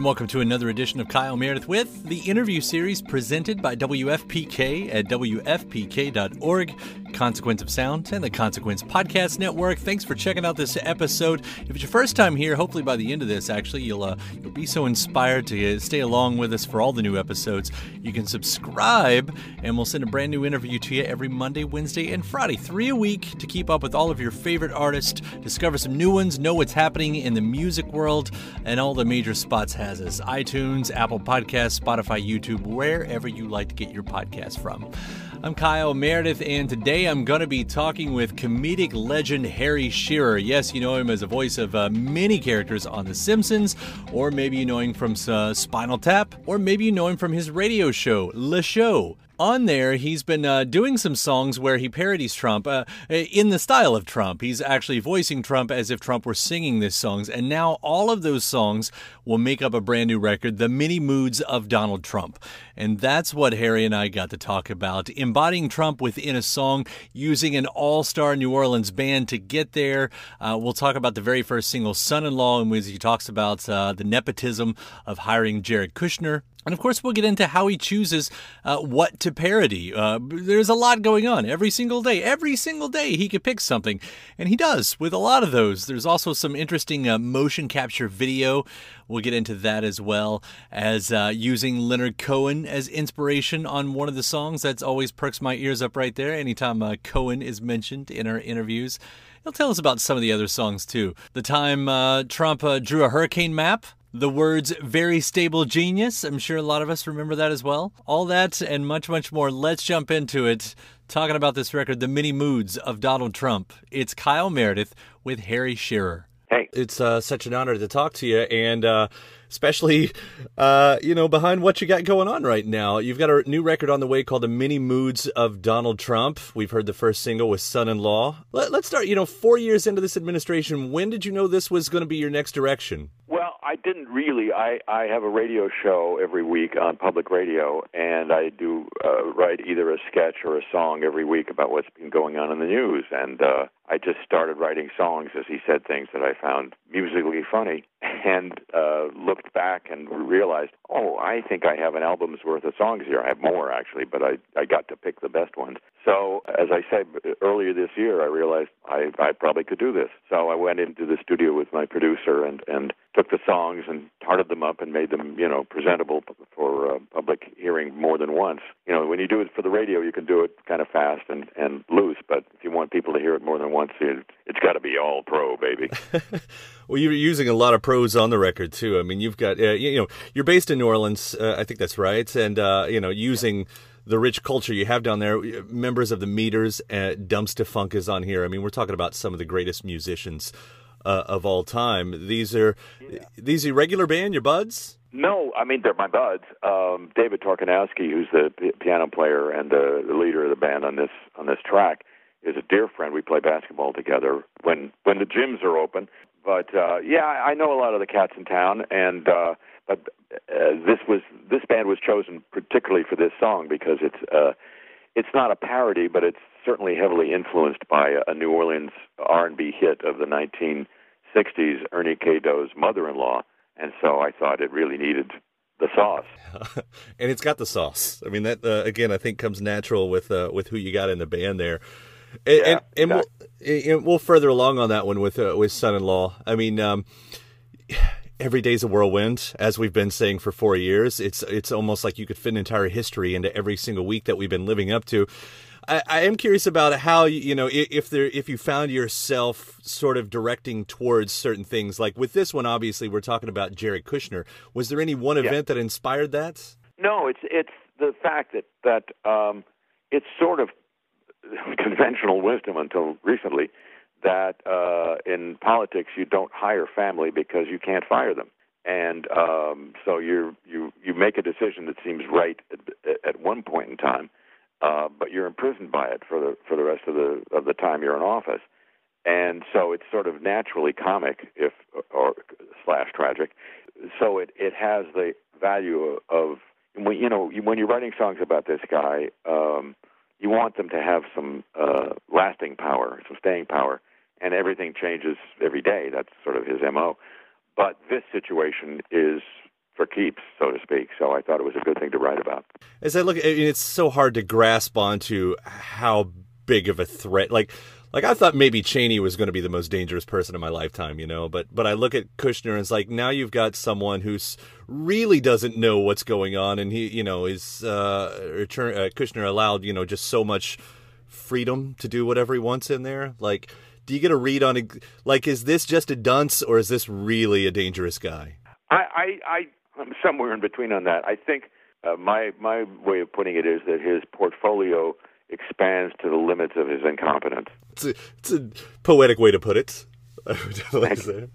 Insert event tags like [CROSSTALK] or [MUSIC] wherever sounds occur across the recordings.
And welcome to another edition of Kyle Meredith with the interview series presented by WFPK at WFPK.org, Consequence of Sound, and the Consequence Podcast Network. Thanks for checking out this episode. If it's your first time here, hopefully by the end of this, actually, you'll, uh, you'll be so inspired to stay along with us for all the new episodes. You can subscribe, and we'll send a brand new interview to you every Monday, Wednesday, and Friday. Three a week to keep up with all of your favorite artists, discover some new ones, know what's happening in the music world, and all the major spots has us iTunes, Apple Podcasts, Spotify, YouTube, wherever you like to get your podcast from. I'm Kyle Meredith, and today I'm going to be talking with comedic legend Harry Shearer. Yes, you know him as a voice of uh, many characters on The Simpsons, or maybe you know him from uh, Spinal Tap, or maybe you know him from his radio show, Le Show on there, he's been uh, doing some songs where he parodies Trump uh, in the style of Trump. He's actually voicing Trump as if Trump were singing these songs. And now all of those songs will make up a brand new record, The Many Moods of Donald Trump. And that's what Harry and I got to talk about embodying Trump within a song, using an all star New Orleans band to get there. Uh, we'll talk about the very first single, Son in Law, in which he talks about uh, the nepotism of hiring Jared Kushner. And of course, we'll get into how he chooses uh, what to parody. Uh, there's a lot going on every single day. Every single day, he could pick something. And he does with a lot of those. There's also some interesting uh, motion capture video. We'll get into that as well as uh, using Leonard Cohen as inspiration on one of the songs. That's always perks my ears up right there anytime uh, Cohen is mentioned in our interviews. He'll tell us about some of the other songs too. The time uh, Trump drew a hurricane map the words very stable genius. I'm sure a lot of us remember that as well. All that and much, much more. Let's jump into it. Talking about this record, The Many Moods of Donald Trump. It's Kyle Meredith with Harry Shearer. Hey. It's uh, such an honor to talk to you, and uh, especially, uh, you know, behind what you got going on right now. You've got a new record on the way called The Many Moods of Donald Trump. We've heard the first single with Son in Law. Let, let's start, you know, four years into this administration, when did you know this was going to be your next direction? Didn't really. I, I have a radio show every week on public radio, and I do uh, write either a sketch or a song every week about what's been going on in the news. And uh, I just started writing songs as he said things that I found musically funny, [LAUGHS] and uh, looked back and realized, oh, I think I have an album's worth of songs here. I have more actually, but I I got to pick the best ones. So as I said earlier this year, I realized I I probably could do this. So I went into the studio with my producer and and took the songs and tarted them up and made them, you know, presentable for uh, public hearing more than once. You know, when you do it for the radio, you can do it kind of fast and and loose, but if you want people to hear it more than once, it, it's got to be all pro, baby. [LAUGHS] well, you're using a lot of pros on the record too. I mean, you've got uh, you know, you're based in New Orleans, uh, I think that's right, and uh, you know, using the rich culture you have down there. Members of the Meters, uh, Dumpstaphunk is on here. I mean, we're talking about some of the greatest musicians uh, of all time. These are yeah. these your regular band, your buds. No, I mean they're my buds. Um, David Torkanowsky, who's the p- piano player and the, the leader of the band on this on this track, is a dear friend. We play basketball together when when the gyms are open. But uh, yeah, I know a lot of the cats in town, and uh, but uh, this was this band was chosen particularly for this song because it's uh, it's not a parody, but it's certainly heavily influenced by a New Orleans R&B hit of the 1960s, Ernie K-Doe's mother-in-law, and so I thought it really needed the sauce. [LAUGHS] and it's got the sauce. I mean, that uh, again, I think comes natural with uh, with who you got in the band there. And, Yeah, and, and, we'll, and we'll further along on that one with uh, with son-in-law. I mean, um, every day's a whirlwind, as we've been saying for four years. It's it's almost like you could fit an entire history into every single week that we've been living up to. I, I am curious about how you know if there if you found yourself sort of directing towards certain things. Like with this one, obviously we're talking about Jared Kushner. Was there any one event that inspired that? No, it's it's the fact that that um, it's sort of [LAUGHS] conventional wisdom until recently that uh, in politics you don't hire family because you can't fire them, and um, so you you you make a decision that seems right at, at one point in time, uh, but you're imprisoned by it for the for the rest of the of the time you're in office, and so it's sort of naturally comic if or slash tragic. So it it has the value of when you know when you're writing songs about this guy, um, you want them to have some uh, lasting power, some staying power, and everything changes every day. That's sort of his mo. But this situation is for keeps, so to speak. So I thought it was a good thing to write about. As I look, I mean, it's so hard to grasp onto how big of a threat. Like, like I thought maybe Cheney was going to be the most dangerous person in my lifetime, you know. But but I look at Kushner and it's like now you've got someone who's really doesn't know what's going on, and he, you know, is uh, return, uh Kushner allowed you know just so much freedom to do whatever he wants in there. Like, do you get a read on it? Like, is this just a dunce or is this really a dangerous guy? I, I, I I'm somewhere in between on that. I think uh, my my way of putting it is that his portfolio expands to the limits of his incompetence. It's a, it's a poetic way to put it. [LAUGHS] I would definitely say.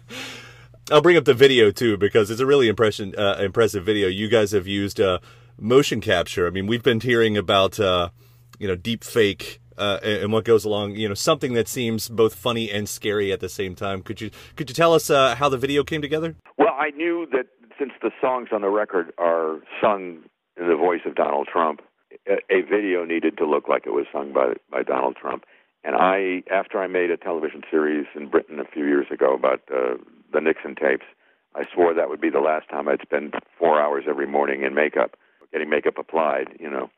[LAUGHS] I'll bring up the video too because it's a really impression uh, impressive video. You guys have used uh, motion capture. I mean, we've been hearing about uh, you know deep fake uh, and and what goes along. You know, something that seems both funny and scary at the same time. Could you could you tell us uh, how the video came together? Well, I knew that since the songs on the record are sung in the voice of Donald Trump, a, a video needed to look like it was sung by by Donald Trump. And I, after I made a television series in Britain a few years ago about uh, the Nixon tapes, I swore that would be the last time I'd spend four hours every morning in makeup, getting makeup applied, you know.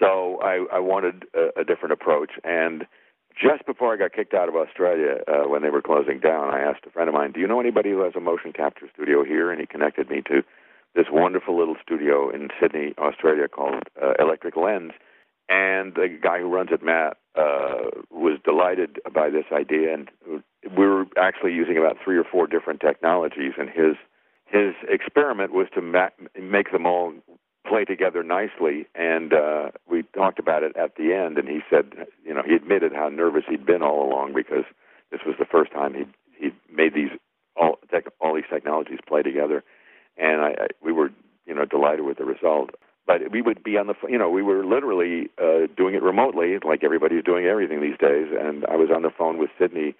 So I, I wanted a, a different approach. And just before I got kicked out of Australia, uh, when they were closing down, I asked a friend of mine, "Do you know anybody who has a motion capture studio here?" And he connected me to this wonderful little studio in Sydney, Australia, called uh, Electric Lens. And the guy who runs it, Matt, uh, was delighted by this idea, and we were actually using about three or four different technologies. And his his experiment was to ma- make them all play together nicely. And uh, we talked about it at the end, and he said, you know, he admitted how nervous he'd been all along because this was the first time he he made these all tech, all these technologies play together, and I, I we were you know delighted with the result. But we would be on the you know we were literally uh, doing it remotely, like everybody's doing everything these days. And I was on the phone with Sydney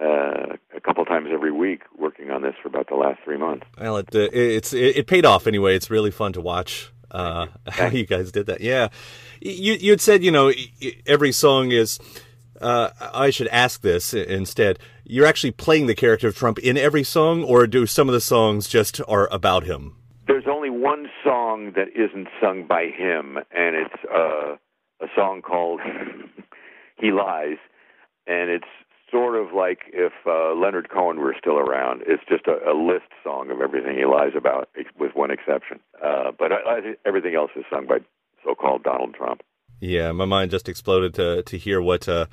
uh, a couple times every week, working on this for about the last three months. Well, it uh, it's it, it paid off anyway. It's really fun to watch uh, [LAUGHS] how you guys did that. Yeah, you you had said you know every song is. Uh, I should ask this instead. You're actually playing the character of Trump in every song, or do some of the songs just are about him? There's only one song that isn't sung by him, and it's uh, a song called [LAUGHS] "He Lies," and it's sort of like if uh, Leonard Cohen were still around. It's just a, a list song of everything he lies about, with one exception. Uh, but I, I, everything else is sung by so-called Donald Trump. Yeah, my mind just exploded to to hear what uh,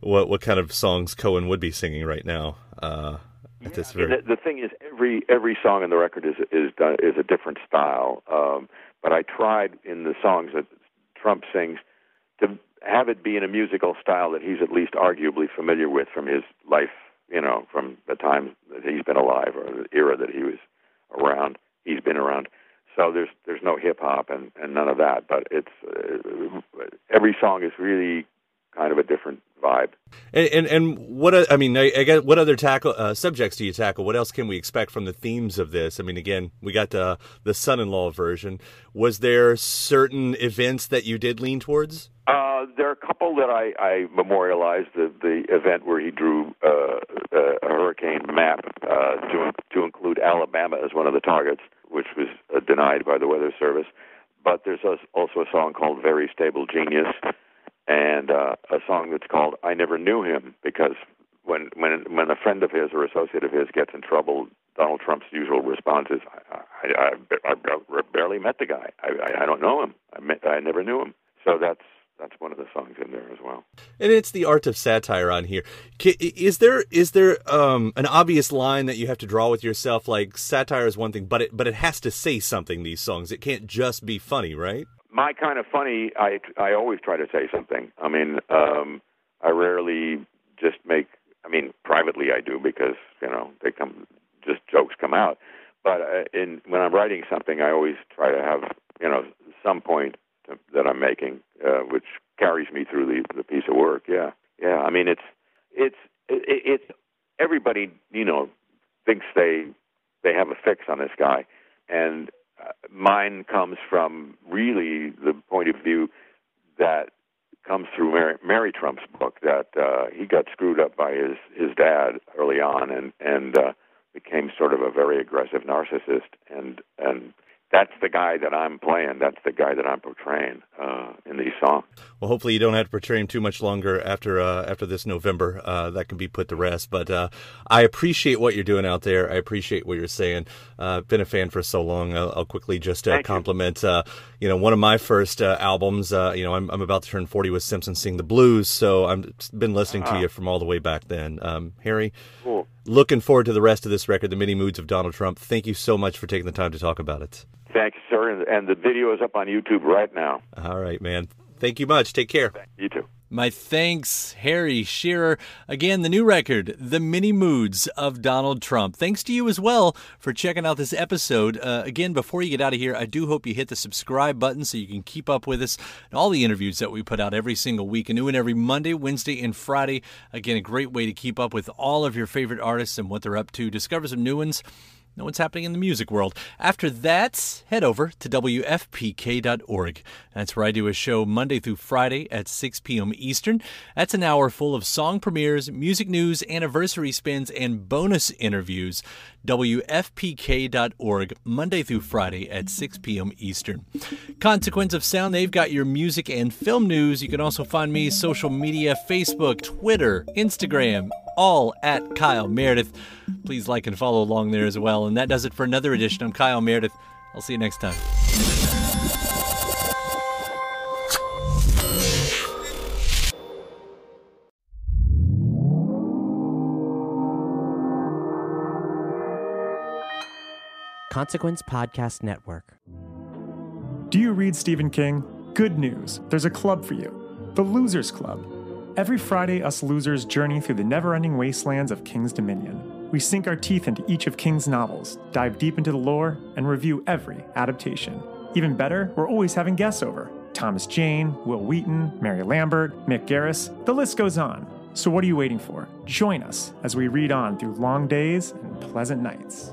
what what kind of songs Cohen would be singing right now. Uh, at this very The, the thing is, every every song on the record is is done, is a different style. Um, but I tried in the songs that Trump sings to have it be in a musical style that he's at least arguably familiar with from his life, you know, from the time that he's been alive or the era that he was around. he's been around. So there's there's no hip hop and and none of that, but it's uh, every song is really kind of a different vibe. And and, and what I mean, I, I guess what other tackle uh, subjects do you tackle? What else can we expect from the themes of this? I mean, again, we got the the son-in-law version. Was there certain events that you did lean towards? Uh, there are a couple that I, I memorialized. The the event where he drew uh, a hurricane map uh, to to include Alabama as one of the targets, which was uh, denied by the Weather Service. But there's also a song called "Very Stable Genius." And uh, a song that's called "I Never Knew Him" because when when when a friend of his or associate of his gets in trouble, Donald Trump's usual response is, "I, I, I, I barely met the guy. I, I, I don't know him. I met, I never knew him." So that's that's one of the songs in there as well. And it's the art of satire on here. Is there is there um, an obvious line that you have to draw with yourself? Like satire is one thing, but it but it has to say something. These songs, it can't just be funny, right? My kind of funny, I I always try to say something. I mean, um, I rarely just make. I mean, privately I do because you know they come, just jokes come out. But uh, in when I'm writing something, I always try to have you know some point to, that I'm making, uh, which carries me through the the piece of work. Yeah, yeah. I mean, it's it's it, it's everybody you know thinks they they have a fix on this guy, and mine comes from really the point of view that comes through Mary, Mary Trump's book that uh, he got screwed up by his his dad early on and and uh, became sort of a very aggressive narcissist and and that's the guy that I'm playing. That's the guy that I'm portraying uh, in these songs. Well, hopefully you don't have to portray him too much longer after uh, after this November. Uh, that can be put to rest. But uh, I appreciate what you're doing out there. I appreciate what you're saying. Uh, been a fan for so long. I'll, I'll quickly just uh, compliment. You. Uh, you. know, one of my first albums. you know, I'm, I'm about to turn 40 with Simpson Sing the Blues, so I've been listening to ah. you from all the way back then. Um, Harry, cool. Looking forward to the rest of this record, The Many Moods of Donald Trump. Thank you so much for taking the time to talk about it. Thanks, sir. And, and the video is up on YouTube right now. All right, man. Thank you much. Take care. You too. My thanks, Harry Shearer. Again, the new record, The Many Moods of Donald Trump. Thanks to you as well for checking out this episode. Uh, again, before you get out of here, I do hope you hit the subscribe button so you can keep up with us and all the interviews that we put out every single week, and new and every Monday, Wednesday, and Friday. Again, a great way to keep up with all of your favorite artists and what they're up to. Discover some new ones know what's happening in the music world. After that, head over to WFPK.org. That's where I do a show Monday through Friday at 6 p.m. Eastern. That's an hour full of song premieres, music news, anniversary spins, and bonus interviews. WFPK.org, Monday through Friday at 6 p.m. Eastern. Consequence of Sound, they've got your music and film news. You can also find me social media Facebook, Twitter, Instagram, all at Kyle Meredith. Please like and follow along there as well. And that does it for another edition. I'm Kyle Meredith. I'll see you next time. Consequence Podcast Network. Do you read Stephen King? Good news. There's a club for you the Losers Club. Every Friday, us losers journey through the never ending wastelands of King's Dominion. We sink our teeth into each of King's novels, dive deep into the lore, and review every adaptation. Even better, we're always having guests over Thomas Jane, Wil Wheaton, Mary Lambert, Mick Garris, the list goes on. So, what are you waiting for? Join us as we read on through long days and pleasant nights.